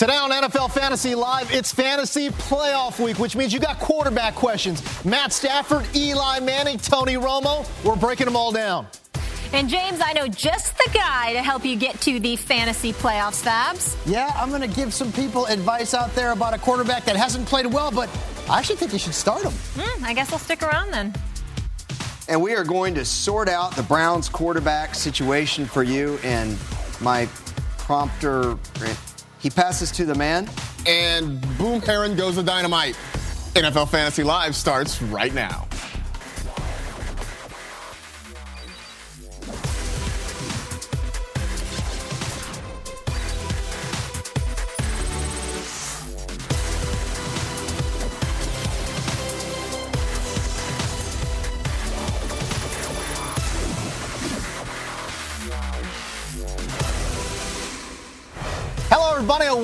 Today on NFL Fantasy Live, it's fantasy playoff week, which means you got quarterback questions. Matt Stafford, Eli Manning, Tony Romo. We're breaking them all down. And James, I know just the guy to help you get to the fantasy playoffs, Fabs. Yeah, I'm going to give some people advice out there about a quarterback that hasn't played well, but I actually think you should start him. Hmm, I guess I'll stick around then. And we are going to sort out the Browns quarterback situation for you. And my prompter, he passes to the man. And boom, Herron goes the dynamite. NFL Fantasy Live starts right now.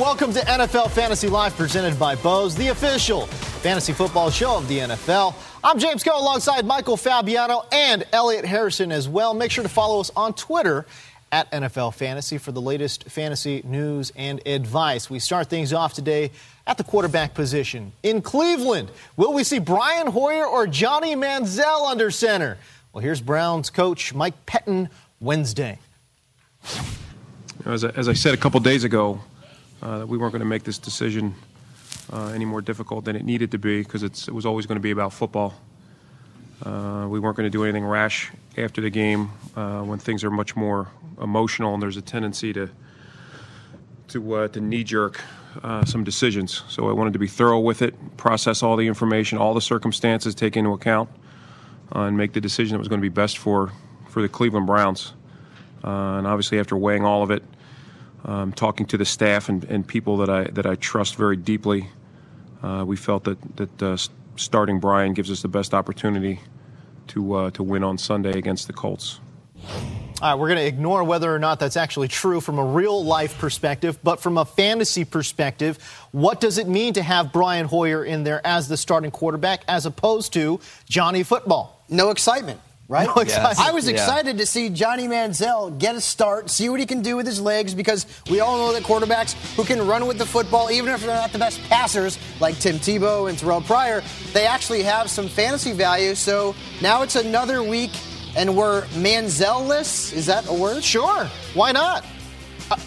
Welcome to NFL Fantasy Live presented by Bose, the official fantasy football show of the NFL. I'm James Koh alongside Michael Fabiano and Elliot Harrison as well. Make sure to follow us on Twitter at NFL Fantasy for the latest fantasy news and advice. We start things off today at the quarterback position. In Cleveland, will we see Brian Hoyer or Johnny Manziel under center? Well, here's Browns coach Mike Pettine Wednesday. As I, as I said a couple days ago, uh, that we weren't going to make this decision uh, any more difficult than it needed to be because it was always going to be about football. Uh, we weren't going to do anything rash after the game uh, when things are much more emotional and there's a tendency to to, uh, to knee jerk uh, some decisions. So I wanted to be thorough with it, process all the information, all the circumstances, take into account, and make the decision that was going to be best for for the Cleveland Browns. and obviously, after weighing all of it, um, talking to the staff and, and, people that I that I trust very deeply, uh, we felt that that uh, starting Brian gives us the best opportunity to uh, to win on Sunday against the Colts. All right, we're going to ignore whether or not that's actually true from a real life perspective, but from a fantasy perspective, what does it mean to have Brian Hoyer in there as the starting quarterback as opposed to Johnny Football? No excitement right? No yes. I was excited yeah. to see Johnny Manziel get a start, see what he can do with his legs, because we all know that quarterbacks who can run with the football, even if they're not the best passers, like Tim Tebow and Terrell Pryor, they actually have some fantasy value. So now it's another week, and we're Manziel-less. Is that a word? Sure. Why not?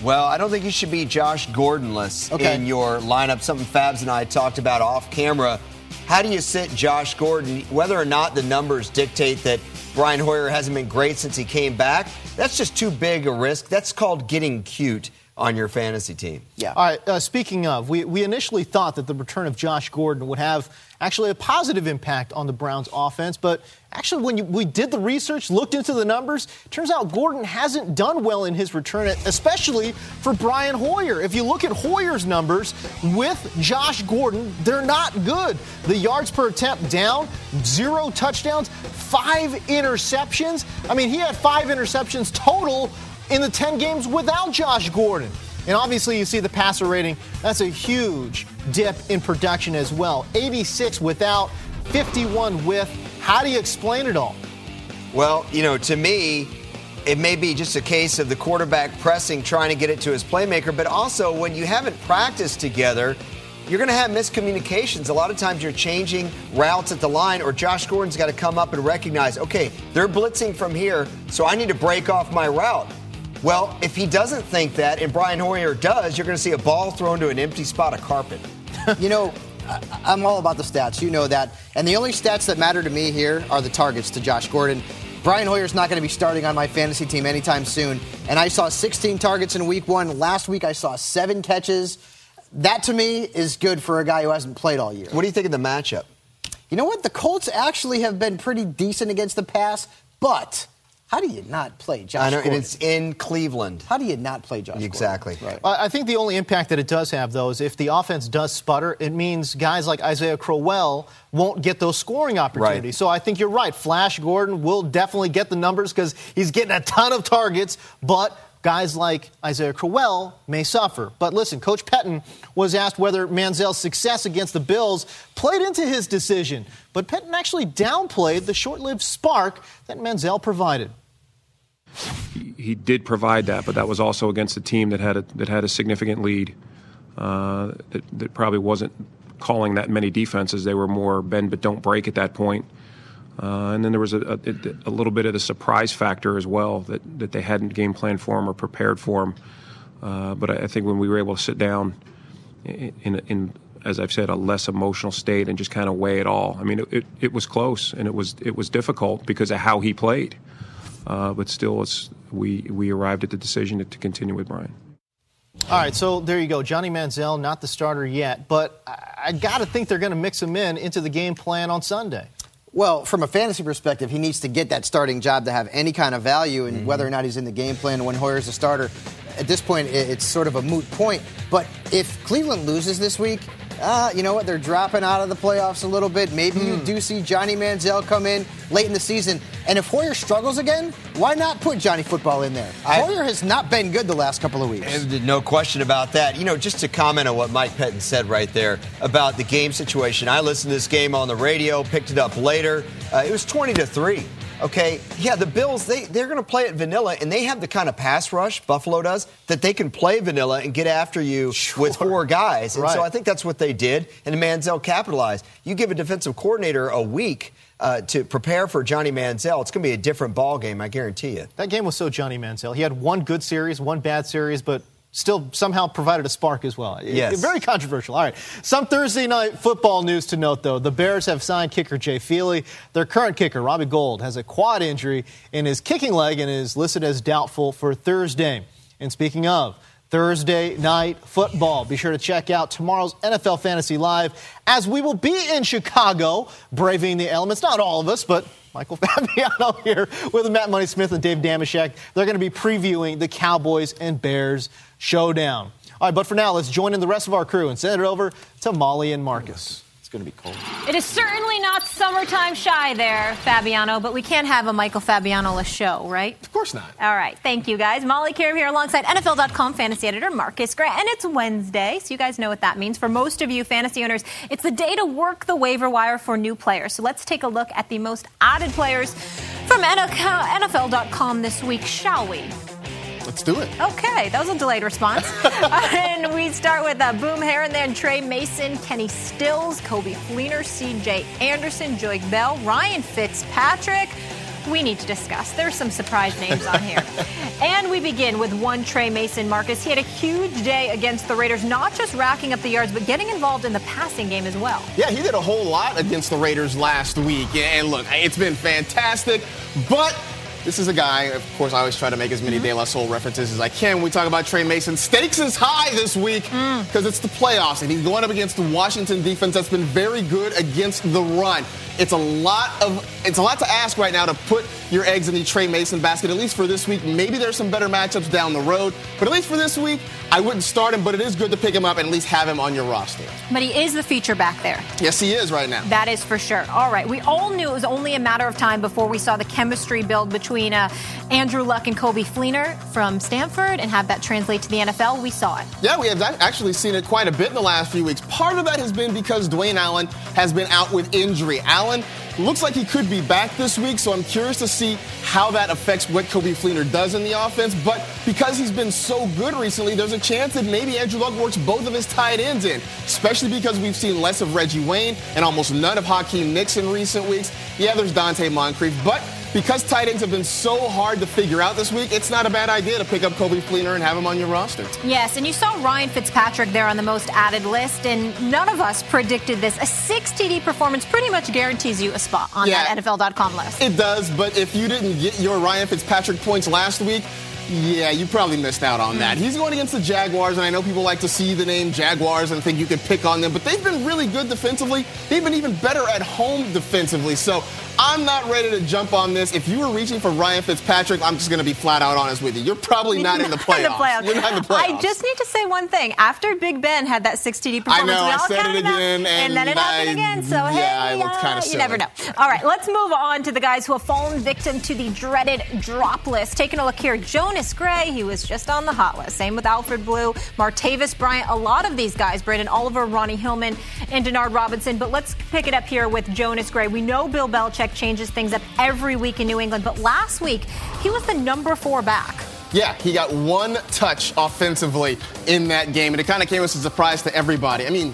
Well, I don't think you should be Josh Gordonless okay. in your lineup. Something Fabs and I talked about off camera. How do you sit Josh Gordon, whether or not the numbers dictate that Brian Hoyer hasn't been great since he came back. That's just too big a risk. That's called getting cute on your fantasy team. Yeah. All right. Uh, speaking of, we, we initially thought that the return of Josh Gordon would have actually a positive impact on the Browns offense, but actually, when you, we did the research, looked into the numbers, turns out Gordon hasn't done well in his return, especially for Brian Hoyer. If you look at Hoyer's numbers with Josh Gordon, they're not good. The yards per attempt down, zero touchdowns, five interceptions. I mean, he had five interceptions total in the 10 games without Josh Gordon. And obviously, you see the passer rating. That's a huge dip in production as well. 86 without, 51 with. How do you explain it all? Well, you know, to me, it may be just a case of the quarterback pressing, trying to get it to his playmaker, but also when you haven't practiced together, you're going to have miscommunications. A lot of times you're changing routes at the line, or Josh Gordon's got to come up and recognize, okay, they're blitzing from here, so I need to break off my route. Well, if he doesn't think that and Brian Hoyer does, you're going to see a ball thrown to an empty spot of carpet. you know, I'm all about the stats. You know that. And the only stats that matter to me here are the targets to Josh Gordon. Brian Hoyer's not going to be starting on my fantasy team anytime soon. And I saw 16 targets in week one. Last week, I saw seven catches. That to me is good for a guy who hasn't played all year. What do you think of the matchup? You know what? The Colts actually have been pretty decent against the pass, but how do you not play Josh I know, Gordon? and it's in Cleveland. How do you not play Josh Exactly. Gordon? Right. I think the only impact that it does have, though, is if the offense does sputter, it means guys like Isaiah Crowell won't get those scoring opportunities. Right. So I think you're right. Flash Gordon will definitely get the numbers because he's getting a ton of targets, but guys like Isaiah Crowell may suffer. But listen, Coach Pettine was asked whether Manziel's success against the Bills played into his decision, but Pettine actually downplayed the short-lived spark that Manziel provided. He, did provide that, but that was also against a team that had a, that had a significant lead. Uh, that, that probably wasn't calling that many defenses. They were more bend but don't break at that point. Uh, and then there was a, a, a, little bit of the surprise factor as well that, that they hadn't game planned for him or prepared for him. Uh, but I, I, think when we were able to sit down in, in, in, as I've said, a less emotional state and just kind of weigh it all. I mean, it, it, it, was close and it was it was difficult because of how he played. Uh, but still, it's, we we arrived at the decision to, to continue with Brian. All right, so there you go. Johnny Manziel, not the starter yet, but I, I got to think they're going to mix him in into the game plan on Sunday. Well, from a fantasy perspective, he needs to get that starting job to have any kind of value, and mm-hmm. whether or not he's in the game plan when Hoyer's a starter, at this point, it's sort of a moot point. But if Cleveland loses this week, uh, you know what? They're dropping out of the playoffs a little bit. Maybe you hmm. do see Johnny Manziel come in late in the season. And if Hoyer struggles again, why not put Johnny Football in there? I, Hoyer has not been good the last couple of weeks. No question about that. You know, just to comment on what Mike Pettine said right there about the game situation. I listened to this game on the radio, picked it up later. Uh, it was 20 to 3. Okay, yeah, the Bills, they, they're going to play it vanilla, and they have the kind of pass rush, Buffalo does, that they can play vanilla and get after you sure. with four guys. And right. so I think that's what they did, and Manziel capitalized. You give a defensive coordinator a week uh, to prepare for Johnny Manziel, it's going to be a different ball game, I guarantee you. That game was so Johnny Manziel. He had one good series, one bad series, but still somehow provided a spark as well. Yes. Very controversial. All right. Some Thursday night football news to note, though. The Bears have signed kicker Jay Feely. Their current kicker, Robbie Gould, has a quad injury in his kicking leg and is listed as doubtful for Thursday. And speaking of, Thursday night football. Be sure to check out tomorrow's NFL Fantasy Live as we will be in Chicago braving the elements. Not all of us, but Michael Fabiano here with Matt Money Smith and Dave Dameshek. They're going to be previewing the Cowboys and Bears showdown. All right, but for now, let's join in the rest of our crew and send it over to Molly and Marcus. It's going to be cold. It is certainly not summertime shy there, Fabiano, but we can't have a Michael Fabiano-less show, right? Of course not. All right. Thank you, guys. Molly Qerim here alongside NFL.com fantasy editor Marcas Grant. And it's Wednesday, so you guys know what that means. For most of you fantasy owners, it's the day to work the waiver wire for new players. So let's take a look at the most added players from NFL.com this week, shall we? Let's do it. Okay, that was a delayed response. and we start with uh, Boom Herron, then Tre Mason, Kenny Stills, Coby Fleener, C.J. Anderson, Joique Bell, Ryan Fitzpatrick. We need to discuss. There's some surprise names on here. and we begin with one Tre Mason Marcus. He had a huge day against the Raiders, not just racking up the yards, but getting involved in the passing game as well. Yeah, he did a whole lot against the Raiders last week. And look, it's been fantastic, but this is a guy, of course, I always try to make as many mm-hmm. De La Soul references as I can. When we talk about Tre Mason, stakes is high this week because mm. it's the playoffs, and he's going up against the Washington defense that's been very good against the run. It's a lot of it's a lot to ask right now to put your eggs in the Tre Mason basket, at least for this week. Maybe there's some better matchups down the road, but at least for this week, I wouldn't start him, but it is good to pick him up and at least have him on your roster. But he is the feature back there. Yes, he is right now. That is for sure. All right. We all knew it was only a matter of time before we saw the chemistry build between uh, Andrew Luck and Coby Fleener from Stanford and have that translate to the NFL. We saw it. Yeah, we have actually seen it quite a bit in the last few weeks. Part of that has been because Dwayne Allen has been out with injury. Allen Looks like he could be back this week, so I'm curious to see how that affects what Coby Fleener does in the offense. But because he's been so good recently, there's a chance that maybe Andrew Luck works both of his tight ends in, especially because we've seen less of Reggie Wayne and almost none of Hakeem Nicks in recent weeks. Yeah, there's Donte Moncrief, but because tight ends have been so hard to figure out this week, it's not a bad idea to pick up Coby Fleener and have him on your roster. Yes, and you saw Ryan Fitzpatrick there on the most added list, and none of us predicted this. A 6 TD performance pretty much guarantees you a spot on Yeah. that NFL.com list. It does, but if you didn't get your Ryan Fitzpatrick points last week, yeah, you probably missed out on that. Hmm. He's going against the Jaguars, and I know people like to see the name Jaguars and think you could pick on them, but they've been really good defensively. They've been even better at home defensively. So I'm not ready to jump on this. If you were reaching for Ryan Fitzpatrick, I'm just going to be flat out honest with you. You're probably not in the playoffs. You're not in the playoffs. I just need to say one thing. After Big Ben had that 6 TD I performance, know, we I all said it counted out, again, and then it happened I- again. So yeah, hey, uh, you never know. All right, let's move on to the guys who have fallen victim to the dreaded drop list. Taking a look here, Jonas Gray, he was just on the hot list. Same with Alfred Blue, Martavis Bryant. A lot of these guys, Branden Oliver, Ronnie Hillman, and Denard Robinson. But let's pick it up here with Jonas Gray. We know Bill Belichick changes things up every week in New England, but last week he was the number four back. Yeah, he got one touch offensively in that game, and it kind of came as a surprise to everybody. I mean,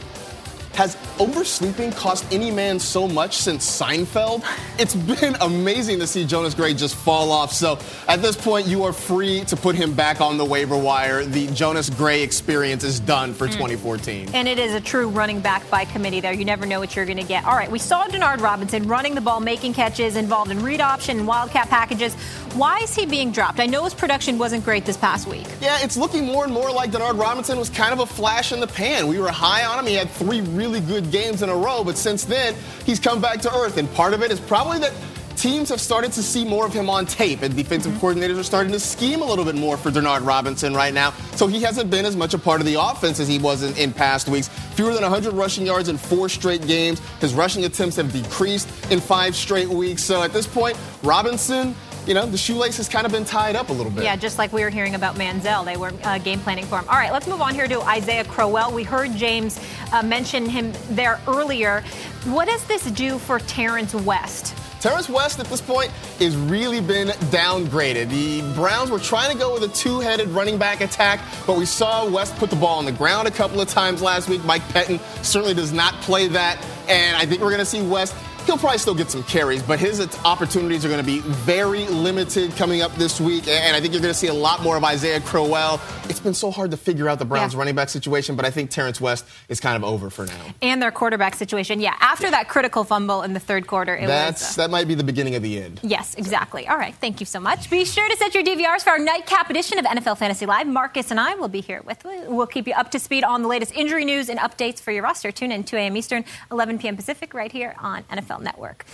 has oversleeping cost any man so much since Seinfeld? It's been amazing to see Jonas Gray just fall off. So at this point, you are free to put him back on the waiver wire. The Jonas Gray experience is done for mm. 2014. And it is a true running back by committee there. You never know what you're going to get. All right, we saw Denard Robinson running the ball, making catches, involved in read option and wildcat packages. Why is he being dropped? I know his production wasn't great this past week. Yeah, it's looking more and more like Denard Robinson was kind of a flash in the pan. We were high on him. He had three really good games in a row, but since then, he's come back to earth. And part of it is probably that teams have started to see more of him on tape, and defensive mm-hmm. coordinators are starting to scheme a little bit more for Denard Robinson right now. So he hasn't been as much a part of the offense as he was in, in past weeks. Fewer than 100 rushing yards in four straight games. His rushing attempts have decreased in five straight weeks. So at this point, Robinson, you know, the shoelace has kind of been tied up a little bit. Yeah, just like we were hearing about Manziel. They were uh, game planning for him. All right, let's move on here to Isaiah Crowell. We heard James uh, mention him there earlier. What does this do for Terrance West? Terrance West at this point has really been downgraded. The Browns were trying to go with a two-headed running back attack, but we saw West put the ball on the ground a couple of times last week. Mike Pettine certainly does not play that, and I think we're going to see West. He'll probably still get some carries, but his opportunities are going to be very limited coming up this week. And I think you're going to see a lot more of Isaiah Crowell. It's been so hard to figure out the Browns Yeah. running back situation, but I think Terrance West is kind of over for now. And their quarterback situation. Yeah, after that critical fumble in the third quarter, it That's was. uh, that might be the beginning of the end. Yes, exactly. All right, thank you so much. Be sure to set your DVRs for our nightcap edition of NFL Fantasy Live. Marcus and I will be here with you. We'll keep you up to speed on the latest injury news and updates for your roster. Tune in 2 a.m. Eastern, 11 p.m. Pacific, right here on NFL Network.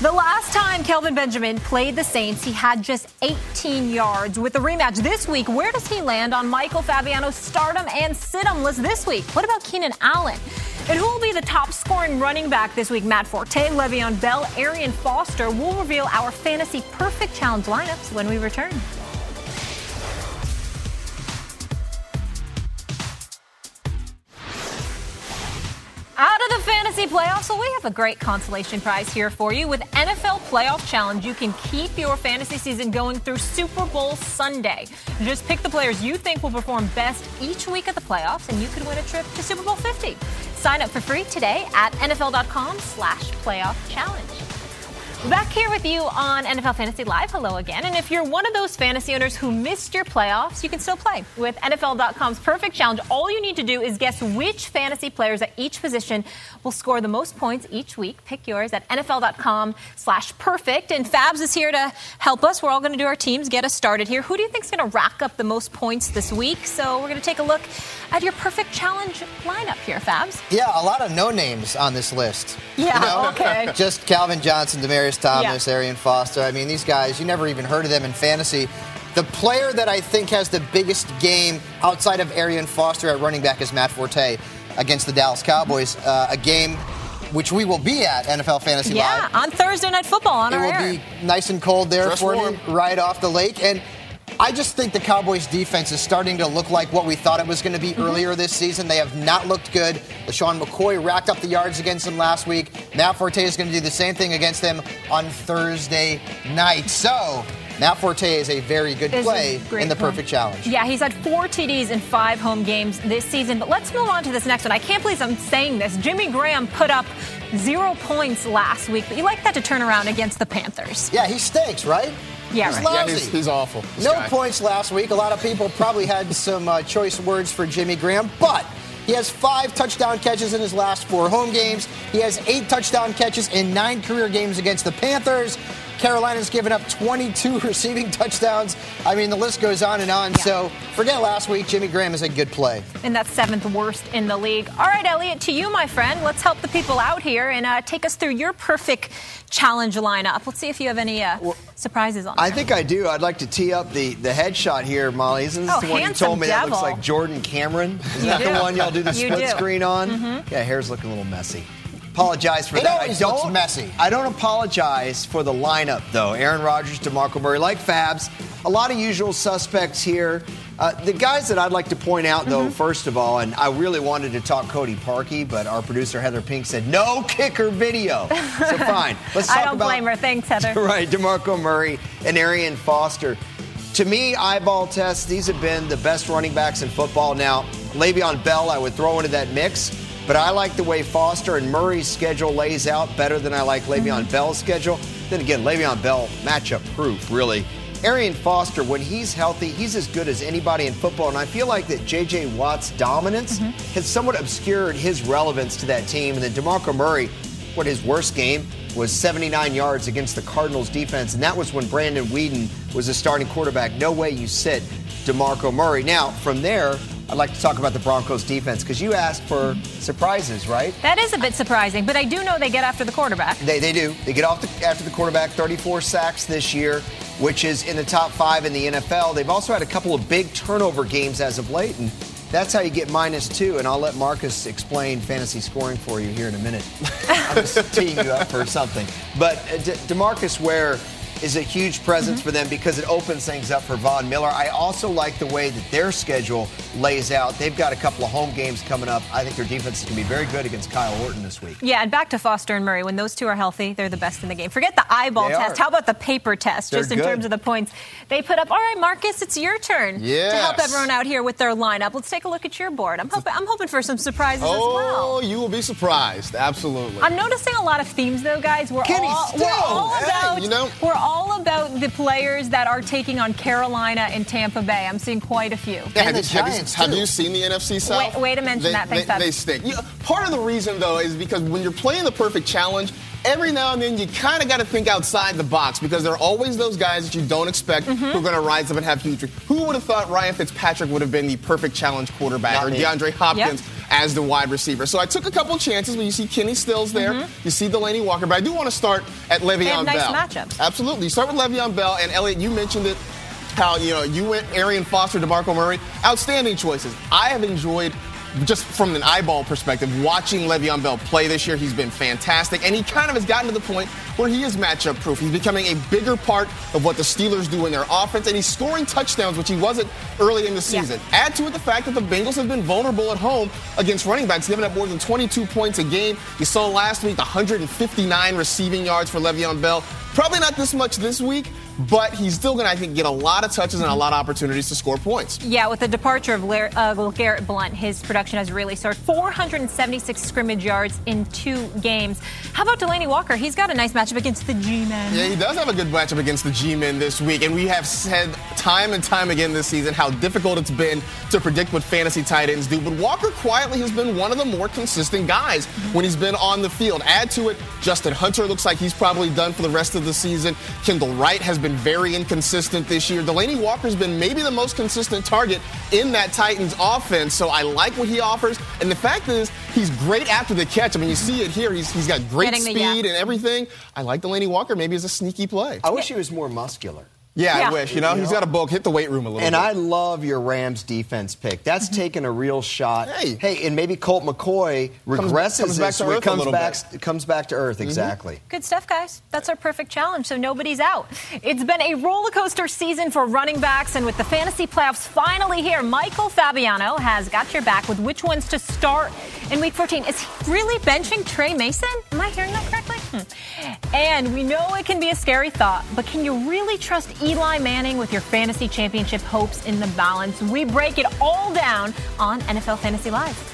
The last time Kelvin Benjamin played the Saints, he had just 18 yards. With the rematch this week, where does he land on Michael Fabiano's stardom and sit-em list this week? What about Keenan Allen? And who will be the top scoring running back this week? Matt Forte, Le'Veon Bell, Arian Foster. We'll reveal our fantasy perfect challenge lineups when we return. Playoffs, so we have a great consolation prize here for you. With NFL Playoff Challenge, you can keep your fantasy season going through Super Bowl Sunday. Just pick the players you think will perform best each week of the playoffs, and you could win a trip to Super Bowl 50. Sign up for free today at NFL.com slash playoff challenge. Back here with you on NFL Fantasy Live. Hello again. And if you're one of those fantasy owners who missed your playoffs, you can still play. With NFL.com's Perfect Challenge, all you need to do is guess which fantasy players at each position will score the most points each week. Pick yours at NFL.com slash perfect. And Fabs is here to help us. We're all going to do our teams, get us started here. Who do you think is going to rack up the most points this week? So we're going to take a look at your Perfect Challenge lineup here, Fabs. Yeah, a lot of no names on this list. Yeah, okay. Just Calvin Johnson, Demaryius Thomas, Arian Foster. I mean, these guys, you never even heard of them in fantasy. The player that I think has the biggest game outside of Arian Foster at running back is Matt Forte against the Dallas Cowboys. Uh, a game which we will be at NFL Fantasy Yeah, Live. Yeah, on Thursday Night Football on It our will air. be nice and cold there Dress for warm. him, right off the lake. And I just think the Cowboys defense is starting to look like what we thought it was going to be mm-hmm. earlier this season. They have not looked good. LeSean McCoy racked up the yards against them last week. Matt Forte is going to do the same thing against them on Thursday night. So, Matt Forte is a very good Is a play in the perfect challenge. Yeah, he's had four TDs in five home games this season. But let's move on to this next one. I can't believe I'm saying this. Jimmy Graham put up zero points last week, but you like that to turn around against the Panthers. Yeah, he stinks, right? Yeah, he's right. lousy. Yeah, he's, he's awful. No guy. points last week. A lot of people probably had some uh, choice words for Jimmy Graham, but he has five touchdown catches in his last four home games. He has eight touchdown catches in nine career games against the Panthers. Carolina's given up 22 receiving touchdowns. I mean, the list goes on and on. Yeah. So forget last week. Jimmy Graham is a good play. And that's seventh worst in the league. All right, Elliot, to you, my friend. Let's help the people out here and uh, take us through your perfect challenge lineup. Let's see if you have any uh, surprises on I think I do. I'd like to tee up the, the headshot here, Molly. Isn't this Oh, the one you told me that looks like Jordan Cameron? Isn't that do. the one y'all do the You split do. Mm-hmm. screen on? Yeah, hair's looking a little messy. Apologize for It that. always I don't, looks messy. I don't apologize for the lineup, though. Aaron Rodgers, DeMarco Murray, like Fabs. A lot of usual suspects here. Uh, the guys that I'd like to point out, Mm-hmm. though, first of all, and I really wanted to talk Cody Parkey, but our producer Heather Pink said no kicker video. So fine. Let's talk about I don't about blame her. Thanks, Heather. right, DeMarco Murray and Arian Foster. To me, eyeball tests, these have been the best running backs in football. Now, Le'Veon Bell, I would throw into that mix, but I like the way Foster and Murray's schedule lays out better than I like Le'Veon mm-hmm. Bell's schedule. Then again, Le'Veon Bell, matchup proof, really. Arian Foster, when he's healthy, he's as good as anybody in football. And I feel like that J.J. Watt's dominance mm-hmm. has somewhat obscured his relevance to that team. And then DeMarco Murray, what his worst game was 79 yards against the Cardinals defense, and that was when Brandon Weeden was the starting quarterback. No way you sit DeMarco Murray. Now, from there, I'd like to talk about the Broncos defense because you asked for surprises, right? That is a bit surprising, but I do know they get after the quarterback. They, they do. They get off the, after the quarterback, 34 sacks this year, which is in the top five in the NFL. They've also had a couple of big turnover games as of late, and that's how you get minus two. And I'll let Marcus explain fantasy scoring for you here in a minute. I'm just teeing you up for something. But uh, De- Demarcus Ware is a huge presence mm-hmm. for them because it opens things up for Von Miller. I also like the way that their schedule lays out. They've got a couple of home games coming up. I think their defense is going to be very good against Kyle Orton this week. Yeah, and back to Foster and Murray. When those two are healthy, they're the best in the game. Forget the eyeball They test. are. How about the paper test, They're just in good. terms of the points they put up? All right, Marcus, it's your turn to help everyone out here with their lineup. Let's take a look at your board. I'm hoping, I'm hoping for some surprises as well. Oh, you will be surprised. Absolutely. I'm noticing a lot of themes, though, guys. We're Kenny all, we're all Hey, about you know- we're all about the players that are taking on Carolina and Tampa Bay. I'm seeing quite a few. Yeah, And have, the you, have, you, Giants, have you seen the NFC South? Way- way to mention they, that. Thanks, they, Fab. they stink. You know, part of the reason, though, is because when you're playing the perfect challenge, every now and then you kind of got to think outside the box because there are always those guys that you don't expect Mm-hmm. who are going to rise up and have huge. Who would have thought Ryan Fitzpatrick would have been the perfect challenge quarterback Not or me. DeAndre Hopkins Yep. As the wide receiver? So I took a couple chances, but you see Kenny Stills there, you see Delanie Walker, but I do want to start at Le'Veon Mm-hmm. have nice Bell. matchups. Absolutely. You start with Le'Veon Bell, and Elliot, you mentioned it. How you know you went Arian Foster, DeMarco Murray, outstanding choices. I have enjoyed just from an eyeball perspective, watching Le'Veon Bell play this year, he's been fantastic, and he kind of has gotten to the point where he is matchup proof. He's becoming a bigger part of what the Steelers do in their offense, and he's scoring touchdowns, which he wasn't early in the Yeah. season. Add to it the fact that the Bengals have been vulnerable at home against running backs, giving up more than 22 points a game. You saw last week the 159 receiving yards for Le'Veon Bell. Probably not this much this week, but he's still going to, I think, get a lot of touches and a lot of opportunities to score points. Yeah, with the departure of uh, Garrett Blount, his production has really soared. 476 scrimmage yards in two games. How about Delanie Walker? He's got a nice matchup against the G-Men. Yeah, he does have a good matchup against the G-men this week, and we have said time and time again this season how difficult it's been to predict what fantasy tight ends do. But Walker quietly has been one of the more consistent guys when he's been on the field. Add to it, Justin Hunter looks like he's probably done for the rest of the season. Kendall Wright has been very inconsistent this year. Delanie Walker's been maybe the most consistent target in that Titans offense, so I like what he offers. And the fact is, he's great after the catch. I mean, you see it here. He's, he's got great Getting the speed and everything. I like Delanie Walker maybe as a sneaky play. I wish he was more muscular. Yeah, Yeah. I wish. You know, he's got a bulk, hit the weight room a little bit. And bit. I love your Rams defense pick. That's mm-hmm. taking a real shot. Hey. hey, and maybe Colt McCoy regresses comes back this to week, earth comes little back, bit. comes back to earth. Mm-hmm. Exactly. Good stuff, guys. That's our perfect challenge, so nobody's out. It's been a roller coaster season for running backs, and with the fantasy playoffs finally here, Michael Fabiano has got your back with which ones to start in Week 14. Is he really benching Tre Mason? Am I hearing that correctly? Hmm. And we know it can be a scary thought, but can you really trust Eli Manning with your fantasy championship hopes in the balance? We break it all down on NFL Fantasy Live.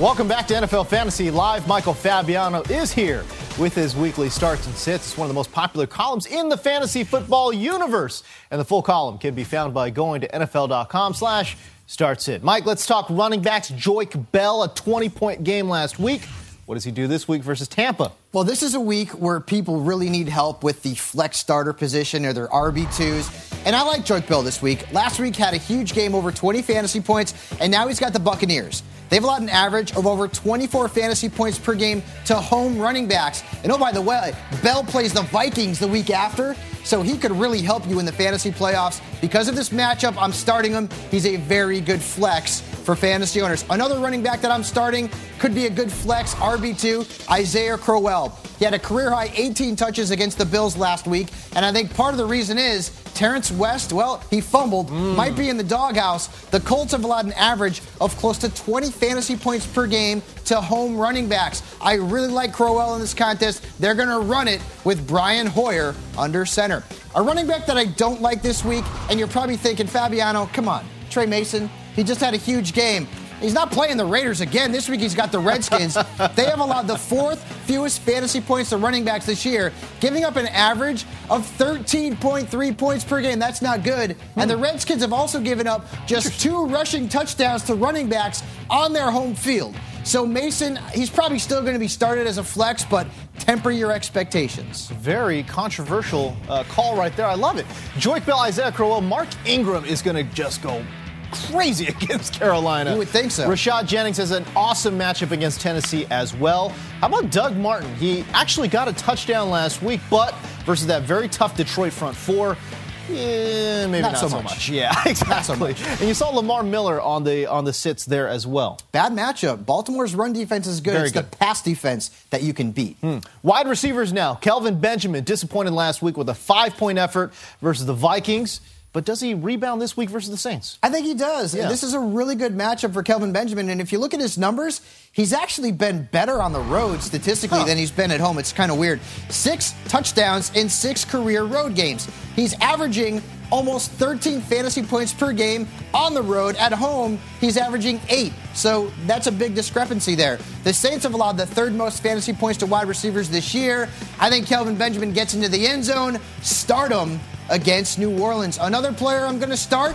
Welcome back to NFL Fantasy Live. Michael Fabiano is here with his weekly starts and sits. It's one of the most popular columns in the fantasy football universe. And the full column can be found by going to NFL.com slash starts it. Mike, let's talk running backs. Joique Bell, a 20 point game last week. What does he do this week versus Tampa? Well, this is a week where people really need help with the flex starter position or their RB2s. And I like Joique Bell this week. Last week had a huge game, over 20 fantasy points, and now he's got the Buccaneers. They've allowed an average of over 24 fantasy points per game to home running backs. And oh, by the way, Bell plays the Vikings the week after, so he could really help you in the fantasy playoffs. Because of this matchup, I'm starting him. He's a very good flex for fantasy owners. Another running back that I'm starting could be a good flex, RB2, Isaiah Crowell. He had a career high 18 touches against the Bills last week, and I think part of the reason is Terrance West, well, he fumbled, mm. might be in the doghouse. The Colts have allowed an average of close to 20 fantasy points per game to home running backs. I really like Crowell in this contest. They're going to run it with Brian Hoyer under center. A running back that I don't like this week, and you're probably thinking, Fabiano, come on, Tre Mason, he just had a huge game. He's not playing the Raiders again. This week he's got the Redskins. they have allowed the fourth fewest fantasy points to running backs this year, giving up an average of 13.3 points per game. That's not good. And the Redskins have also given up just two rushing touchdowns to running backs on their home field. So Mason, he's probably still going to be started as a flex, but temper your expectations. Very controversial uh, call right there. I love it. Joique Bell, Isaiah Crowell, Mark Ingram is going to just go crazy against Carolina. You would think so. Rashad Jennings has an awesome matchup against Tennessee as well. How about Doug Martin? He actually got a touchdown last week, but versus that very tough Detroit front four. Yeah, maybe Not not, so so much. much. Yeah, exactly. And you saw Lamar Miller on the on the sits there as well. Bad matchup. Baltimore's run defense is good. Very it's good. the pass defense that you can beat. Hmm. Wide receivers now. Kelvin Benjamin disappointed last week with a five point effort versus the Vikings. But does he rebound this week versus the Saints? I think he does. Yeah. This is a really good matchup for Kelvin Benjamin. And if you look at his numbers, he's actually been better on the road statistically Huh. than he's been at home. It's kind of weird. Six touchdowns in six career road games. He's averaging almost 13 fantasy points per game on the road. At home, he's averaging eight. So that's a big discrepancy there. The Saints have allowed the third most fantasy points to wide receivers this year. I think Kelvin Benjamin gets into the end zone. Start him against New Orleans. Another player I'm going to start.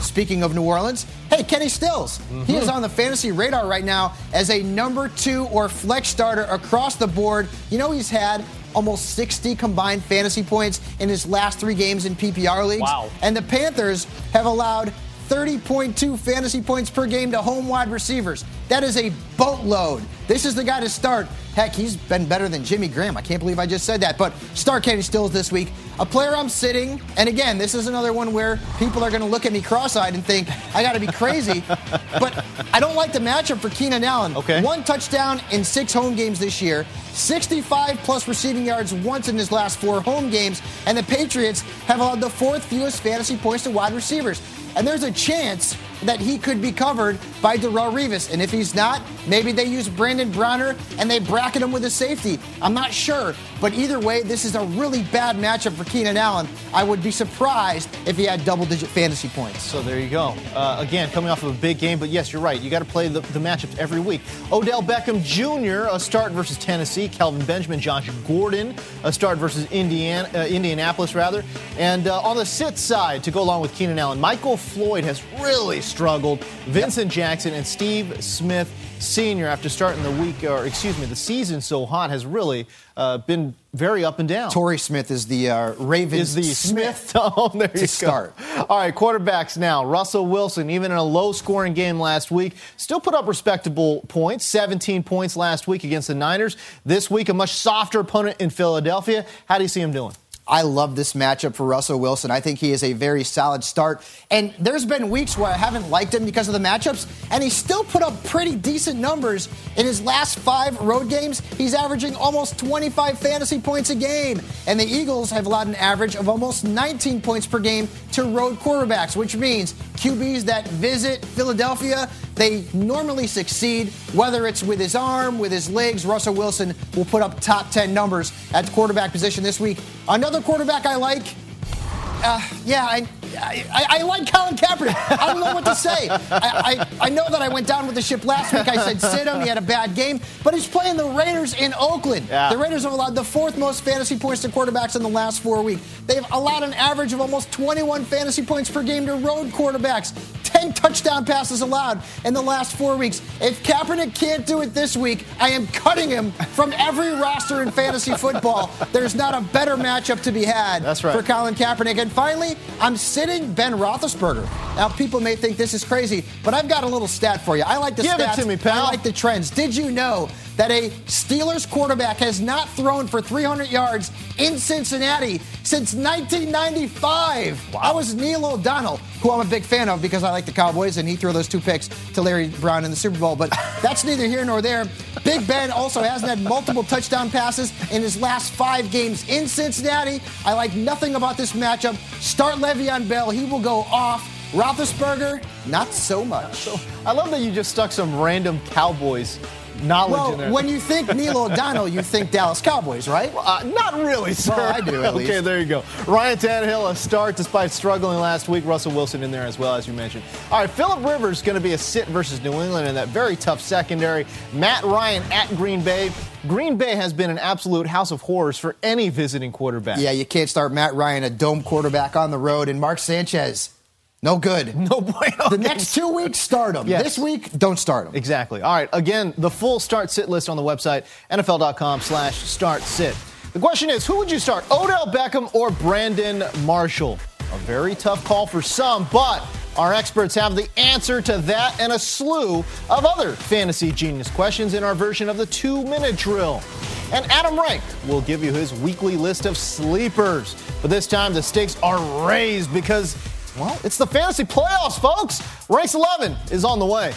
Speaking of New Orleans, hey, Kenny Stills. He is mm-hmm. on the fantasy radar right now as a number two or flex starter across the board. You know, he's had almost 60 combined fantasy points in his last three games in PPR leagues. Wow. And the Panthers have allowed 30.2 fantasy points per game to home wide receivers. That is a boatload. This is the guy to start. Heck, he's been better than Jimmy Graham. I can't believe I just said that. But Star Kenny Stills this week. A player I'm sitting, and again, this is another one where people are going to look at me cross-eyed and think I got to be crazy. but I don't like the matchup for Keenan Allen. Okay. One touchdown in six home games this year, 65 plus receiving yards once in his last four home games, and the Patriots have allowed the fourth fewest fantasy points to wide receivers. And there's a chance that he could be covered by Darrelle Revis. And if he's not, maybe they use Brandon Browner and they bracket him with a safety. I'm not sure. But either way, this is a really bad matchup for Keenan Allen. I would be surprised if he had double digit fantasy points. So there you go. Uh, again, coming off of a big game, but yes, you're right. You got to play the, the matchups every week. Odell Beckham Jr. a start versus Tennessee. Kelvin Benjamin, Josh Gordon a start versus Indiana, uh, Indianapolis rather. And uh, on the sit side to go along with Keenan Allen, Michael Floyd has really struggled. Vincent Jackson and Steve Smith Sr., after starting the week, or excuse me, the season so hot, has really uh, been very up and down. Torrey Smith is the uh, Ravens. Is the Smith? Oh, there you start. go. All right, quarterbacks now. Russell Wilson, even in a low-scoring game last week, still put up respectable points. 17 points last week against the Niners. This week, a much softer opponent in Philadelphia. How do you see him doing? I love this matchup for Russell Wilson. I think he is a very solid start. And there's been weeks where I haven't liked him because of the matchups, and he still put up pretty decent numbers in his last five road games. He's averaging almost 25 fantasy points a game. And the Eagles have allowed an average of almost 19 points per game to road quarterbacks, which means QBs that visit Philadelphia, they normally succeed. Whether it's with his arm, with his legs, Russell Wilson will put up top 10 numbers at the quarterback position this week. Another quarterback I like, uh, yeah, I, I, I, like Colin Kaepernick. I don't know what to say. I, I, I, know that I went down with the ship last week. I said sit him. He had a bad game, but he's playing the Raiders in Oakland. Yeah. The Raiders have allowed the fourth most fantasy points to quarterbacks in the last four weeks. They've allowed an average of almost 21 fantasy points per game to road quarterbacks. 10 touchdown passes allowed in the last four weeks. If Kaepernick can't do it this week, I am cutting him from every roster in fantasy football. There's not a better matchup to be had That's right. for Colin Kaepernick. And finally, I'm sitting Ben Roethlisberger. Now, people may think this is crazy, but I've got a little stat for you. I like the Give stats. it to me, pal. I like the trends. Did you know that a Steelers quarterback has not thrown for 300 yards in Cincinnati since 1995? Wow. I was Neil O'Donnell, who I'm a big fan of because I like the Cowboys, and he threw those two picks to Larry Brown in the Super Bowl. But that's neither here nor there. Big Ben also hasn't had multiple touchdown passes in his last five games in Cincinnati. I like nothing about this matchup. Start Le'Veon Bell. He will go off. Roethlisberger, not so much. I love that you just stuck some random Cowboys knowledge well, in there. when you think Neil O'Donnell, you think Dallas Cowboys, right? Well, uh, not really, sir. Well, I do, at okay, there you go. Ryan Tannehill, a start despite struggling last week. Russell Wilson in there as well, as you mentioned. All right, Philip Rivers going to be a sit versus New England in that very tough secondary. Matt Ryan at Green Bay. Green Bay has been an absolute house of horrors for any visiting quarterback. Yeah, you can't start Matt Ryan, a dome quarterback on the road, and Mark Sanchez. No good. No bueno. The next two weeks, start him. Yes. This week, don't start him. Exactly. All right. Again, the full start sit list on the website, NFL.com slash start sit. The question is, who would you start, Odell Beckham or Brandon Marshall? A very tough call for some, but our experts have the answer to that and a slew of other fantasy genius questions in our version of the two minute drill. And Adam Rank will give you his weekly list of sleepers. But this time the stakes are raised because, well, it's the fantasy playoffs, folks. Race 11 is on the way.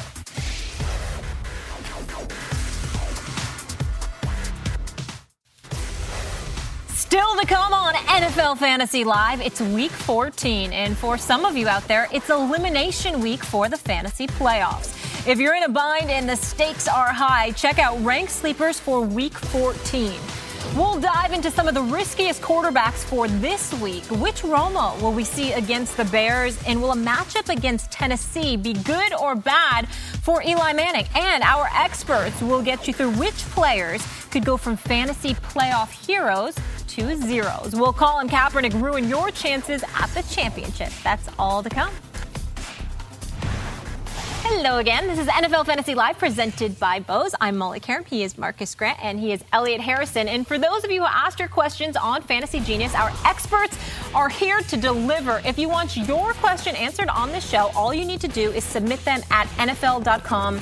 Still to come on NFL Fantasy Live, it's week 14. And for some of you out there, it's elimination week for the fantasy playoffs. If you're in a bind and the stakes are high, check out Rank Sleepers for week 14. We'll dive into some of the riskiest quarterbacks for this week. Which Romo will we see against the Bears? And will a matchup against Tennessee be good or bad for Eli Manning? And our experts will get you through which players could go from fantasy playoff heroes to zeros. Will Colin Kaepernick ruin your chances at the championship? That's all to come. Hello again. This is NFL Fantasy Live presented by Bose. I'm Molly Qerim. He is Marcas Grant and he is Elliot Harrison. And for those of you who asked your questions on Fantasy Genius, our experts are here to deliver. If you want your question answered on the show, all you need to do is submit them at NFL.com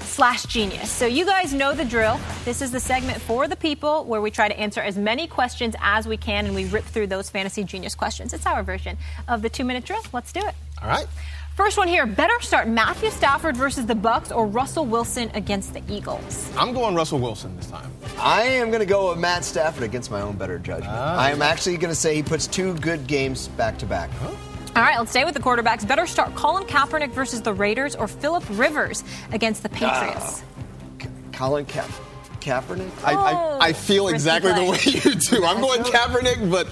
slash genius. So you guys know the drill. This is the segment for the people where we try to answer as many questions as we can and we rip through those fantasy genius questions. It's our version of the two minute drill. Let's do it. All right. First one here. Better start Matthew Stafford versus the Bucks or Russell Wilson against the Eagles. I'm going Russell Wilson this time. I am going to go with Matt Stafford against my own better judgment. Ah. I am actually going to say he puts two good games back to back. All right, let's stay with the quarterbacks. Better start Colin Kaepernick versus the Raiders or Philip Rivers against the Patriots. Colin Ka- Kaepernick? I, Oh, I, I feel risky exactly the way you do. I'm going Kaepernick, but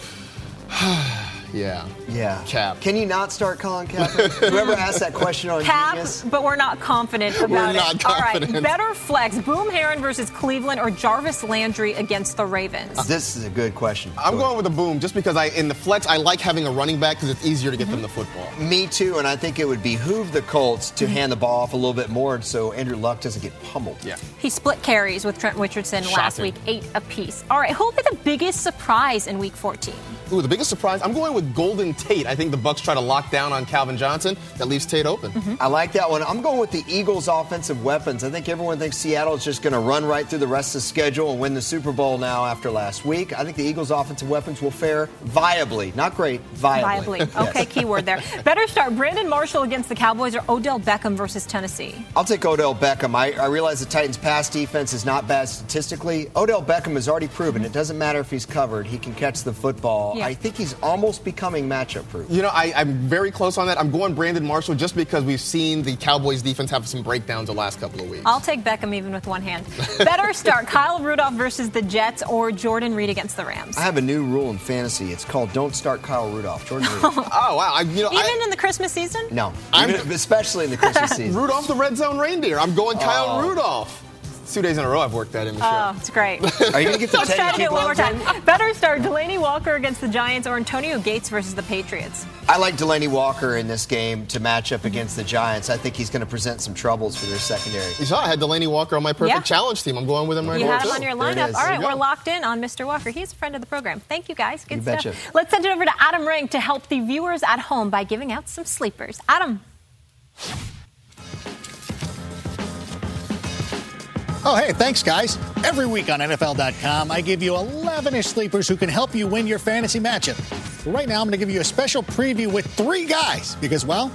Yeah. Yeah. Cap. Can you not start Colin Kaepernick? Whoever asked that question on Cap, Genius. but we're not confident about We're it. not All right, better flex: Boom Herron versus Cleveland or Jarvis Landry against the Ravens. This is a good question. I'm going with a boom just because I in the flex I like having a running back because it's easier to get them the mm-hmm. football. Me too, and I think it would behoove the Colts to hand the ball off a little bit more so Andrew Luck doesn't get pummeled. Yeah. He split carries with Trent Richardson last week, eight apiece. All right, who will be the biggest surprise in Week 14? Ooh, the biggest surprise. I'm going with Golden Tate. I think the Bucks try to lock down on Calvin Johnson. That leaves Tate open. Mm-hmm. I like that one. I'm going with the Eagles' offensive weapons. I think everyone thinks Seattle is just going to run right through the rest of the schedule and win the Super Bowl now after last week. I think the Eagles' offensive weapons will fare viably. Not great, viably. Viably. Okay, keyword there. Better start Brandon Marshall against the Cowboys or Odell Beckham versus Tennessee. I'll take Odell Beckham. I, I realize the Titans' pass defense is not bad statistically. Odell Beckham has already proven it doesn't matter if he's covered, he can catch the football. Yeah. I think he's almost becoming matchup proof. You know, I, I'm very close on that. I'm going Brandon Marshall just because we've seen the Cowboys defense have some breakdowns the last couple of weeks. I'll take Beckham even with one hand. Better start Kyle Rudolph versus the Jets or Jordan Reed against the Rams. I have a new rule in fantasy. It's called don't start Kyle Rudolph. Jordan Reed. oh wow! I, you know, Even I, in the Christmas season? No, I'm- especially in the Christmas season. Rudolph the red zone reindeer. I'm going Kyle Oh. Rudolph. It's two days in a row I've worked that in the Oh, it's great. Are you going to get the Let's 10 try to do it one more time. Better start Delanie Walker against the Giants or Antonio Gates versus the Patriots. I like Delanie Walker in this game to match up against the Giants. I think he's going to present some troubles for their secondary. You saw I had Delanie Walker on my perfect Yeah. challenge team. I'm going with him right You now had him too. on your lineup. is. All There right, you we're locked in on Mr. Walker. He's a friend of the program. Thank you, guys. Good You stuff. betcha. Let's send it over to Adam Rank to help the viewers at home by giving out some sleepers. Adam. Oh, hey, thanks, guys. Every week on NFL.com, I give you 11 ish sleepers who can help you win your fantasy matchup. But right now, I'm going to give you a special preview with three guys because, well,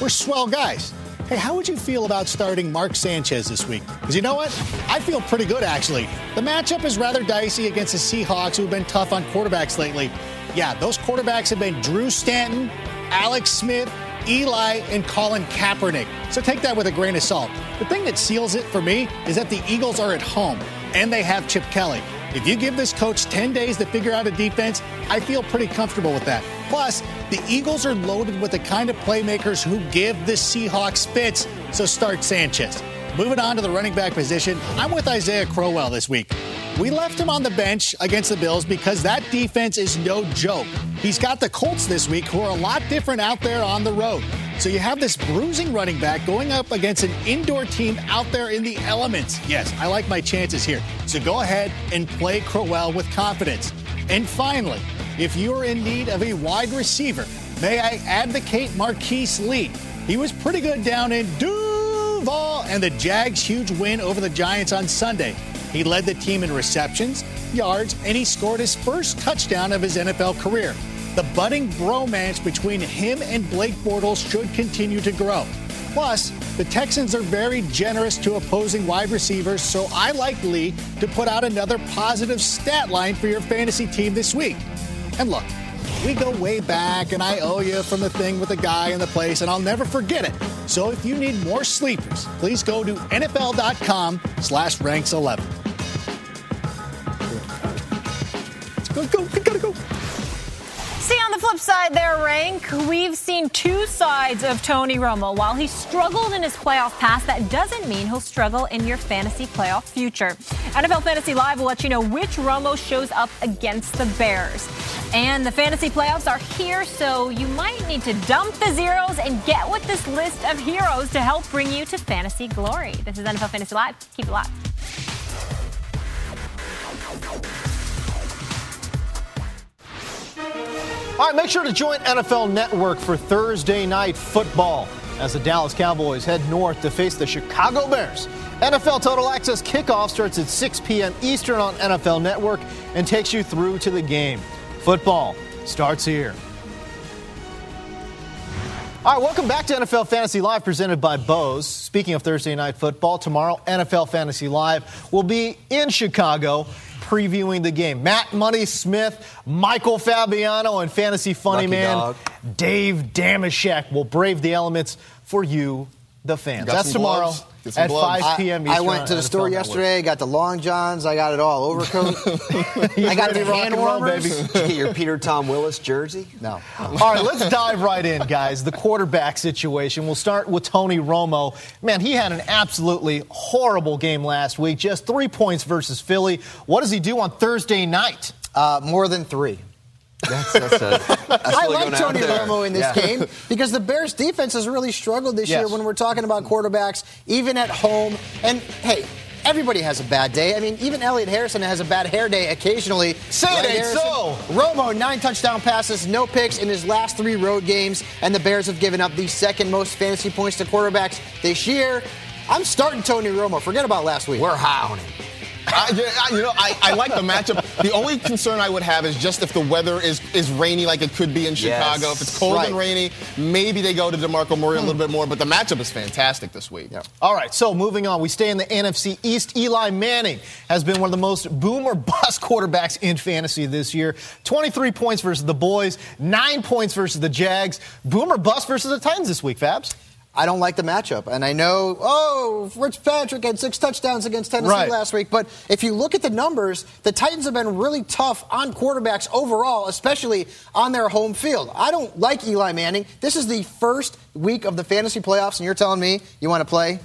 we're swell guys. Hey, how would you feel about starting Mark Sanchez this week? Because you know what? I feel pretty good, actually. The matchup is rather dicey against the Seahawks, who've been tough on quarterbacks lately. Yeah, those quarterbacks have been Drew Stanton, Alex Smith, Eli, and Colin Kaepernick. So take that with a grain of salt. The thing that seals it for me is that the Eagles are at home and they have Chip Kelly. If you give this coach 10 days to figure out a defense, I feel pretty comfortable with that. Plus, the Eagles are loaded with the kind of playmakers who give the Seahawks fits, so start Sanchez. Moving on to the running back position, I'm with Isaiah Crowell this week. We left him on the bench against the Bills because that defense is no joke. He's got the Colts this week, who are a lot different out there on the road. So you have this bruising running back going up against an indoor team out there in the elements. Yes, I like my chances here. So go ahead and play Crowell with confidence. And finally, if you're in need of a wide receiver, may I advocate Marquise Lee? He was pretty good down in Duval and the Jags' huge win over the Giants on Sunday. He led the team in receptions, yards, and he scored his first touchdown of his NFL career. The budding bromance between him and Blake Bortles should continue to grow. Plus, the Texans are very generous to opposing wide receivers, so I like Lee to put out another positive stat line for your fantasy team this week. And look, we go way back, and I owe you from the thing with the guy in the place, and I'll never forget it. So if you need more sleepers, please go to NFL.com slash ranks 11. Go, go, we gotta go. See, on the flip side there, Rank, we've seen two sides of Tony Romo. While he struggled in his playoff past, that doesn't mean he'll struggle in your fantasy playoff future. NFL Fantasy Live will let you know which Romo shows up against the Bears. And the fantasy playoffs are here, so you might need to dump the zeros and get with this list of heroes to help bring you to fantasy glory. This is NFL Fantasy Live. Keep it locked. All right, make sure to join NFL Network for Thursday night football as the Dallas Cowboys head north to face the Chicago Bears. NFL Total Access kickoff starts at 6 p.m. Eastern on NFL Network and takes you through to the game. Football starts here. All right, welcome back to NFL Fantasy Live presented by Bose. Speaking of Thursday night football, tomorrow NFL Fantasy Live will be in Chicago previewing the game. Matt Money Smith, Michael Fabiano, and Fantasy Funny Lucky Man dog. Dave Dameshek will brave the elements for you the fans. That's tomorrow gloves, get some at gloves. 5 p.m. I, I went to the store NFL Network. yesterday, got the long johns, I got it all, overcoat. I got the to rock hand and roll, baby. Did you get your Peter Tom Willis jersey? No. All right, let's dive right in, guys. The quarterback situation. We'll start with Tony Romo. Man, he had an absolutely horrible game last week. Just three points versus Philly. What does he do on Thursday night? Uh, more than three. That's, that's, a, that's I like Tony. Romo in this Yeah. game because the Bears defense has really struggled this Yes. year when we're talking about quarterbacks, even at home. And hey, everybody has a bad day. I mean, even Elliot Harrison has a bad hair day occasionally. Say it ain't so. Romo, nine touchdown passes, no picks in his last three road games, and the Bears have given up the second most fantasy points to quarterbacks this year. I'm starting Tony Romo. Forget about last week. We're high on him. I, you know, I, I like the matchup. The only concern I would have is just if the weather is, is rainy like it could be in Chicago. Yes. If it's cold and rainy, maybe they go to DeMarco Murray a hmm. little bit more. But the matchup is fantastic this week. All right, so moving on, we stay in the NFC East. Eli Manning has been one of the most boom or bust quarterbacks in fantasy this year. 23 points versus the boys, nine points versus the Jags. Boom or bust versus the Titans this week, Fabs. I don't like the matchup. And I know, oh, Fitzpatrick had six touchdowns against Tennessee Right. last week. But if you look at the numbers, the Titans have been really tough on quarterbacks overall, especially on their home field. I don't like Eli Manning. This is the first week of the fantasy playoffs, and you're telling me you want to play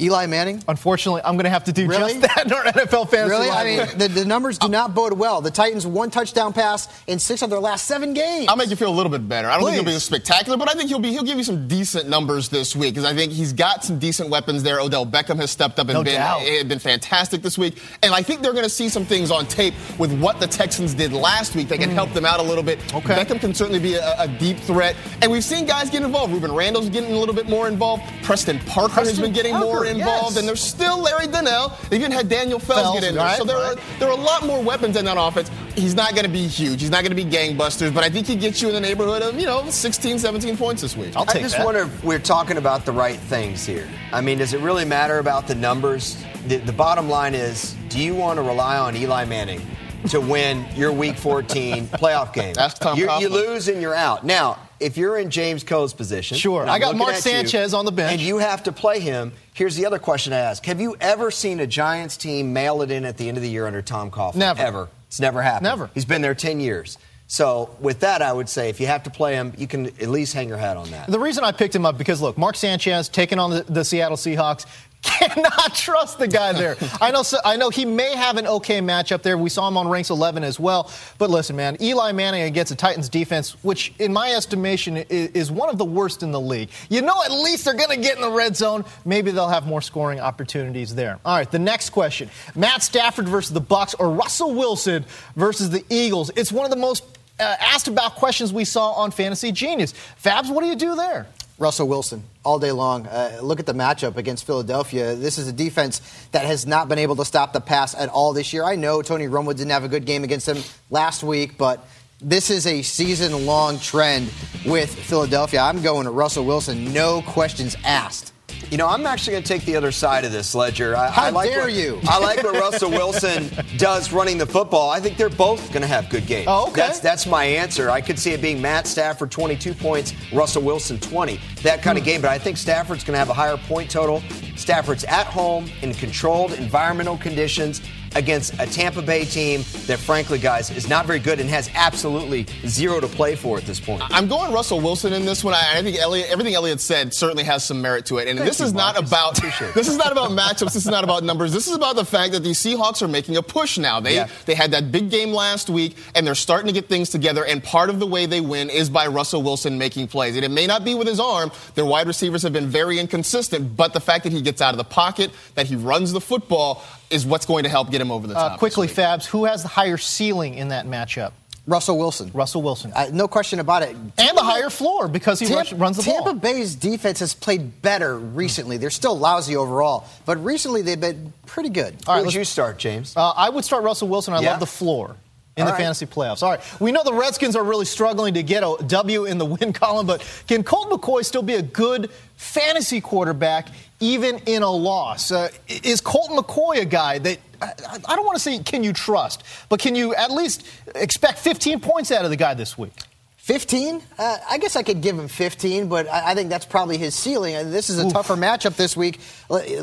Eli Manning? Unfortunately, I'm going to have to do Really? just that in our NFL fantasy. Really? I mean, the, the numbers do not bode well. The Titans one touchdown pass in six of their last seven games. I'll make you feel a little bit better. I don't think he'll be spectacular, but I think he'll be he'll give you some decent numbers this week because I think he's got some decent weapons there. Odell Beckham has stepped up and No been doubt. eh, been fantastic this week, and I think they're going to see some things on tape with what the Texans did last week that can help them out a little bit. Okay. Beckham can certainly be a, a deep threat, and we've seen guys get involved. Rueben Randle's getting a little bit more involved. Preston Parker has been getting Parker, more involved, yes. and there's still Larry Donnell. They even had Daniel Fells, Fells, get in there. right, so there right. are there are a lot more weapons in that offense. He's not going to be huge. He's not going to be gangbusters, but I think he gets you in the neighborhood of, you know, 16, 17 points this week. I'll take I just that. wonder if we're talking about the right things here. I mean, does it really matter about the numbers? The, the bottom line is do you want to rely on Eli Manning to win your Week 14 playoff game? Ask Tom you, you lose and you're out. Now, if you're in James Koh's position, Sure. I got Mark at you, Sanchez on the bench. and you have to play him. Here's the other question I ask: Have you ever seen a Giants team mail it in at the end of the year under Tom Coughlin? Never. Ever. It's never happened. Never. He's been there 10 years. So with that, I would say if you have to play him, you can at least hang your hat on that. The reason I picked him up because look, Mark Sanchez taking on the, the Seattle Seahawks. Cannot trust the guy there. I know. I know he may have an okay matchup there. We saw him on ranks 11 as well. But listen, man, Eli Manning against the Titans defense, which in my estimation is, is one of the worst in the league. You know, at least they're going to get in the red zone. Maybe they'll have more scoring opportunities there. All right, the next question: Matt Stafford versus the Bucks or Russell Wilson versus the Eagles? It's one of the most uh, asked about questions we saw on Fantasy Genius. Fabs, what do you do there? Russell Wilson all day long. Uh, look at the matchup against Philadelphia. This is a defense that has not been able to stop the pass at all this year. I know Tony Romo didn't have a good game against them last week, but this is a season long trend with Philadelphia. I'm going to Russell Wilson, no questions asked. You know, I'm actually going to take the other side of this, Ledger. I, How I like dare what, you. I like what Russell Wilson does running the football. I think they're both going to have good games. Oh, okay. That's that's my answer. I could see it being Matt Stafford 22 points, Russell Wilson 20. That kind of Hmm. game. But I think Stafford's going to have a higher point total. Stafford's at home in controlled environmental conditions against a Tampa Bay team that, frankly, guys, is not very good and has absolutely zero to play for at this point. I'm going Russell Wilson in this one. I, I think Elliot, everything Elliot said certainly has some merit to it. And Thank this you, is not about this is not about matchups. This is not about numbers. This is about the fact that these Seahawks are making a push now. They Yeah. they had that big game last week, and they're starting to get things together. And part of the way they win is by Russell Wilson making plays. And it may not be with his arm. Their wide receivers have been very inconsistent, but the fact that he gets out of the pocket, that he runs the football, is what's going to help get him over the top. Uh, quickly, week. Fabs, who has the higher ceiling in that matchup? Russell Wilson. Russell Wilson. Uh, no question about it. and the higher floor because he Tampa, rush, runs the Tampa ball. Bay's defense has played better recently. They're still lousy overall, but recently they've been pretty good. Who right, would let's- you start, James? Uh, I would start Russell Wilson. I Yeah? love the floor in All the right. fantasy playoffs. All right. We know the Redskins are really struggling to get a W in the win column, but can Colt McCoy still be a good fantasy quarterback even in a loss? Uh, is Colt McCoy a guy that I, I don't want to say can you trust, but can you at least expect 15 points out of the guy this week? 15? Uh, I guess I could give him 15, but I, I think that's probably his ceiling. Uh, This is a tougher matchup this week.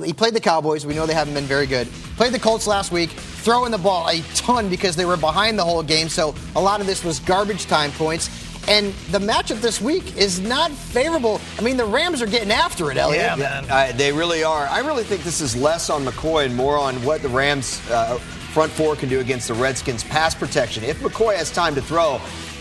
He played the Cowboys. We know they haven't been very good. Played the Colts last week, throwing the ball a ton because they were behind the whole game. So a lot of this was garbage time points. And the matchup this week is not favorable. I mean, the Rams are getting after it, Elliot. Yeah, Uh, they really are. I really think this is less on McCoy and more on what the Rams' uh, front four can do against the Redskins' pass protection. If McCoy has time to throw,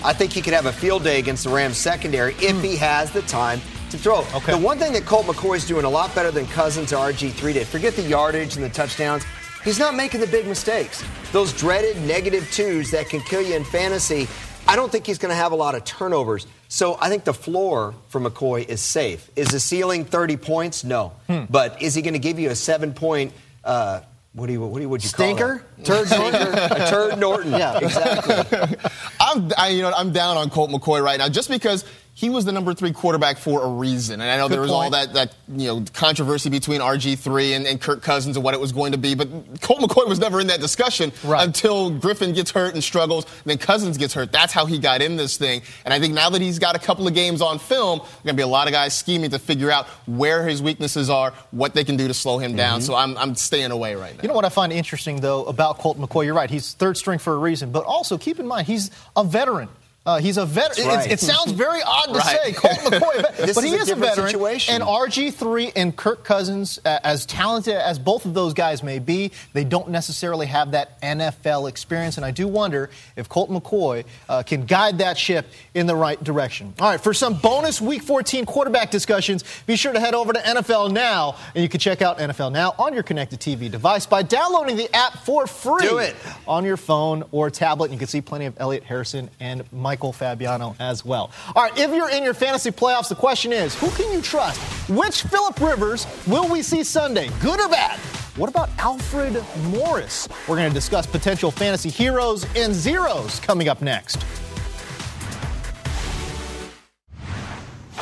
I think he could have a field day against the Rams' secondary if he has the time to throw. Okay. The one thing that Colt McCoy is doing a lot better than Cousins or RG3 did, forget the yardage and the touchdowns, he's not making the big mistakes. Those dreaded negative twos that can kill you in fantasy, I don't think he's going to have a lot of turnovers. So I think the floor for McCoy is safe. Is the ceiling 30 points? No. But is he going to give you a seven point, uh, what do you, what do you, would you Stinker? call it? Stinker, turd Norton? a turd Norton. Yeah. exactly. I'm, I, you know, I'm down on Colt McCoy right now just because he was the number three quarterback for a reason. And I know Good there was all that, that you know controversy between RG3 and, and Kirk Cousins and what it was going to be. But Colt McCoy was never in that discussion Right. until Griffin gets hurt and struggles. Then Cousins gets hurt. That's how he got in this thing. And I think now that he's got a couple of games on film, there's going to be a lot of guys scheming to figure out where his weaknesses are, what they can do to slow him down. Mm-hmm. So I'm, I'm staying away right now. You know what I find interesting, though, about Colt McCoy? You're right. He's third string for a reason. But also, keep in mind, he's a veteran. Uh, he's a veteran. right. It, it sounds very odd to Right. say, Colt McCoy, but is he a is a veteran. situation. And RG3 and Kirk Cousins, uh, as talented as both of those guys may be, they don't necessarily have that NFL experience. And I do wonder if Colt McCoy uh, can guide that ship in the right direction. All right, for some bonus Week 14 quarterback discussions, be sure to head over to NFL Now, and you can check out NFL Now on your connected TV device by downloading the app for free Do it. on your phone or tablet. You can see plenty of Elliot Harrison and Michael Fabiano as well. All right, if you're in your fantasy playoffs, the question is who can you trust? Which Philip Rivers will we see Sunday, good or bad? What about Alfred Morris? We're going to discuss potential fantasy heroes and zeros coming up next.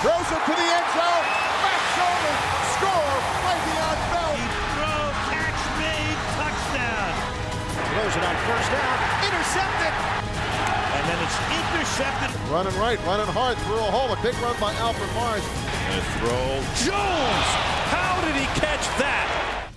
Throws it to the end zone. Back shoulder. Score. Le'Veon Bell. Throw, catch made, touchdown. Throws it on first down. Running right, running hard through a hole. A big run by Alfred Morris. And throw. Jones! How did he catch that?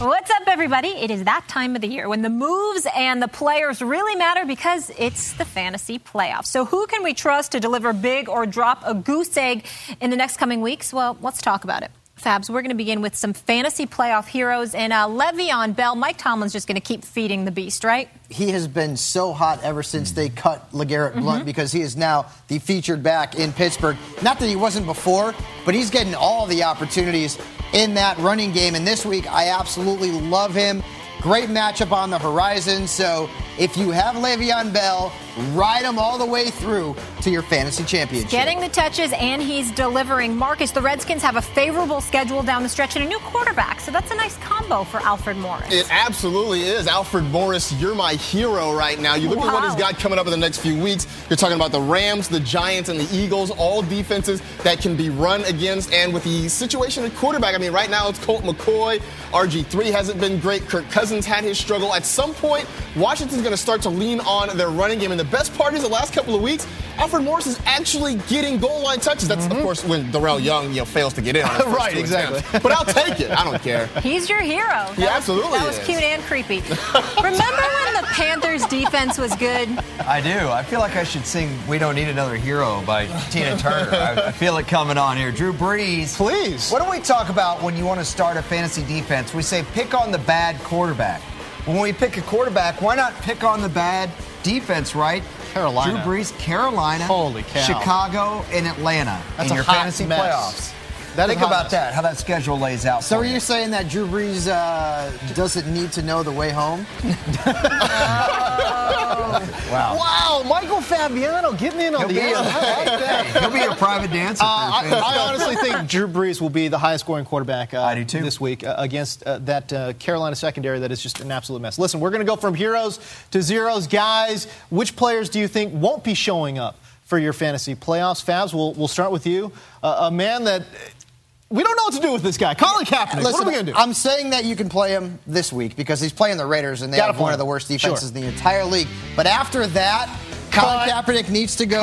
What's up, everybody? It is that time of the year when the moves and the players really matter because it's the fantasy playoffs. So, who can we trust to deliver big or drop a goose egg in the next coming weeks? Well, let's talk about it. Fabs, we're going to begin with some fantasy playoff heroes and uh, Le'Veon Bell. Mike Tomlin's just going to keep feeding the beast, right? he has been so hot ever since they cut LeGarrette Blount because he is now the featured back in Pittsburgh. Not that he wasn't before, but he's getting all the opportunities in that running game. And this week, I absolutely love him. Great matchup on the horizon. So if you have Le'Veon Bell, ride him all the way through to your fantasy championship. Getting the touches and he's delivering. Marcas, the Redskins have a favorable schedule down the stretch and a new quarterback. So that's a nice combo for Alfred Morris. It absolutely is. Alfred Morris, you're my hero right now. You look at what he's Wow. got coming up in the next few weeks. You're talking about the Rams, the Giants, and the Eagles, all defenses that can be run against. And with the situation at quarterback, I mean, right now it's Colt McCoy. RG3 hasn't been great. Kirk Cousins had his struggle. At some point, Washington's going to start to lean on their running game. And the best part is the last couple of weeks, Alfred Morris is actually getting goal line touches. That's, of mm-hmm. course, when Darrel Young you know, fails to get in. On his Right, two exactly. attempts. But I'll take it. I don't care. He's your hero. That He was- absolutely That was is. cute and creepy. Remember when the Panthers defense was good? I do. I feel like I should sing "We Don't Need Another Hero" by Tina Turner. I, I feel it coming on here. Drew Brees, Please. What do we talk about when you want to start a fantasy defense? We say pick on the bad quarterback. When we pick a quarterback, why not pick on the bad defense, right? Carolina. Drew Brees, Carolina, Holy cow. Chicago, and Atlanta That's in a your fantasy mess. playoffs. That Think about mess. that. How that schedule lays out. So are you. you saying that Drew Brees uh, doesn't need to know the way home? Wow. Wow, Michael Fabiano getting in on He'll the be, air. your, I like he'll be your private dancer. Uh, I. I honestly think Drew Brees will be the highest scoring quarterback uh, I do too. this week uh, against uh, that uh, Carolina secondary that is just an absolute mess. Listen, we're going to go from heroes to zeros. Guys, which players do you think won't be showing up for your fantasy playoffs? Fabs, we'll, we'll start with you. Uh, a man that we don't know what to do with this guy. Colin Kaepernick. what are we going to do? I'm saying that you can play him this week because he's playing the Raiders and they Gotta have one play of the worst defenses Sure. in the entire league. But after that, Colin Kaepernick needs to go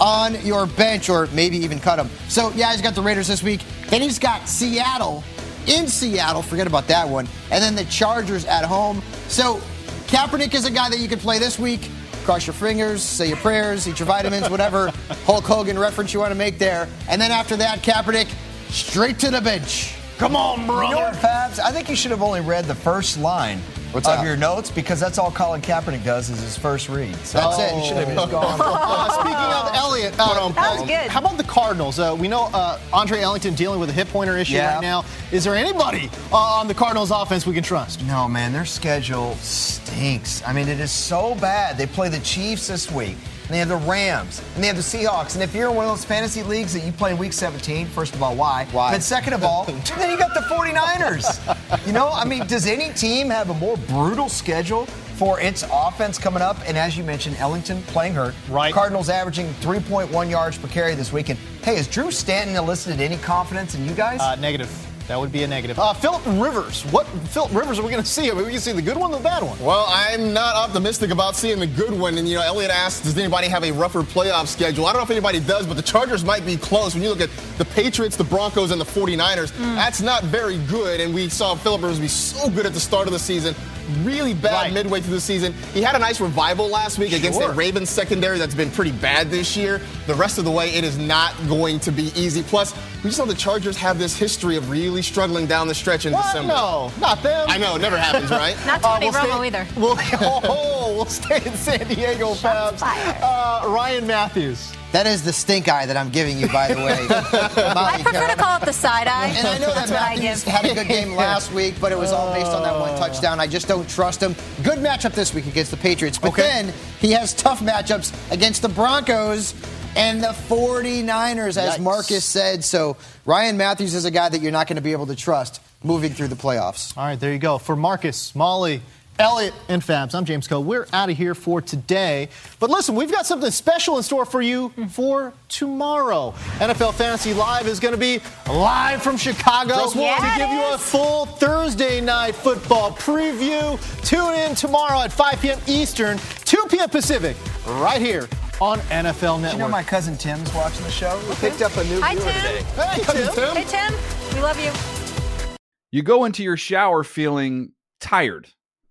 on your bench or maybe even cut him. So, yeah, he's got the Raiders this week. Then he's got Seattle in Seattle. Forget about that one. And then the Chargers at home. So, Kaepernick is a guy that you can play this week. Cross your fingers, say your prayers, eat your vitamins, whatever Hulk Hogan reference you want to make there. And then after that, Kaepernick straight to the bench. Come on, You know what, Fabs? I think you should have only read the first line What's of that? your notes because that's all Colin Kaepernick does is his first read. So That's it. You should have just gone. Uh, speaking of Elliot, uh, That was good. How about the Cardinals? Uh, we know uh, Andre Ellington dealing with a hip pointer issue Yeah. right now. Is there anybody uh, on the Cardinals offense we can trust? No, man, their schedule stinks. I mean, it is so bad. They play the Chiefs this week, and they have the Rams, and they have the Seahawks. And if you're in one of those fantasy leagues that you play in Week 17, first of all, why? Why? And second of all, then you got the 49ers. You know, I mean, does any team have a more brutal schedule? For its offense coming up, and as you mentioned, Ellington playing hurt. Right. Cardinals averaging 3.1 yards per carry this weekend. Hey, is Drew Stanton elicited any confidence in you guys? Uh, negative. That would be a negative. Uh, Philip Rivers. What Philip Rivers are we going to see? I mean, we can see the good one, the bad one. Well, I'm not optimistic about seeing the good one. And, you know, Elliot asked, does anybody have a rougher playoff schedule? I don't know if anybody does, but the Chargers might be close. When you look at the Patriots, the Broncos, and the 49ers, that's not very good. And we saw Philip Rivers be so good at the start of the season, really bad Right. midway through the season. He had a nice revival last week against Sure. the Ravens secondary that's been pretty bad this year. The rest of the way, it is not going to be easy. Plus, we just know the Chargers have this history of really struggling down the stretch in What? December. No, not them. I know, it never happens, right? Not Tony Uh, we'll Romo stay- either. We'll, oh, we'll stay in San Diego, Fabs. Uh, Ryan Mathews. That is the stink eye that I'm giving you, by the way. I Molly prefer to call it the side eye. And I know that That's what Mathews had a good game last week, but it was all based on that one oh. touchdown. I just don't trust him. Good matchup this week against the Patriots, but Okay. then he has tough matchups against the Broncos and the 49ers, as Yikes. Marcas said. So Ryan Mathews is a guy that you're not going to be able to trust moving through the playoffs. All right, there you go. For Marcas, Molly, Elliot, and Fabs, I'm James Koh. We're out of here for today. But listen, we've got something special in store for you for tomorrow. NFL Fantasy Live is going to be live from Chicago Just to one. Yeah, it give you a full Thursday night football preview. Tune in tomorrow at 5 p.m. Eastern, 2 p.m. Pacific, right here on NFL Network. you know my cousin Tim's watching the show? We picked up a new Hi, viewer Tim. today. Hey, Tim. Hey, Tim. We love you. You go into your shower feeling tired,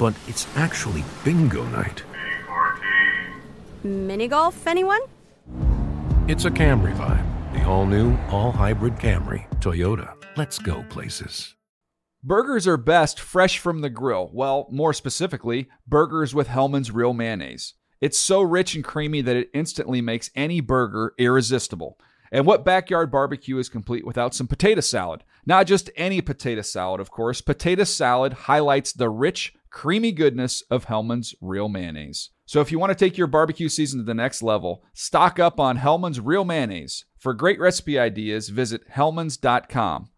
but it's actually bingo night. Mini golf, anyone? It's a Camry vibe. The all new, all hybrid Camry. Toyota. Let's go places. Burgers are best fresh from the grill. Well, more specifically, burgers with Hellmann's Real Mayonnaise. It's so rich and creamy that it instantly makes any burger irresistible. And what backyard barbecue is complete without some potato salad? Not just any potato salad, of course. Potato salad highlights the rich, creamy goodness of Hellmann's Real Mayonnaise. So if you want to take your barbecue season to the next level, stock up on Hellmann's Real Mayonnaise. For great recipe ideas, visit hellmanns.com.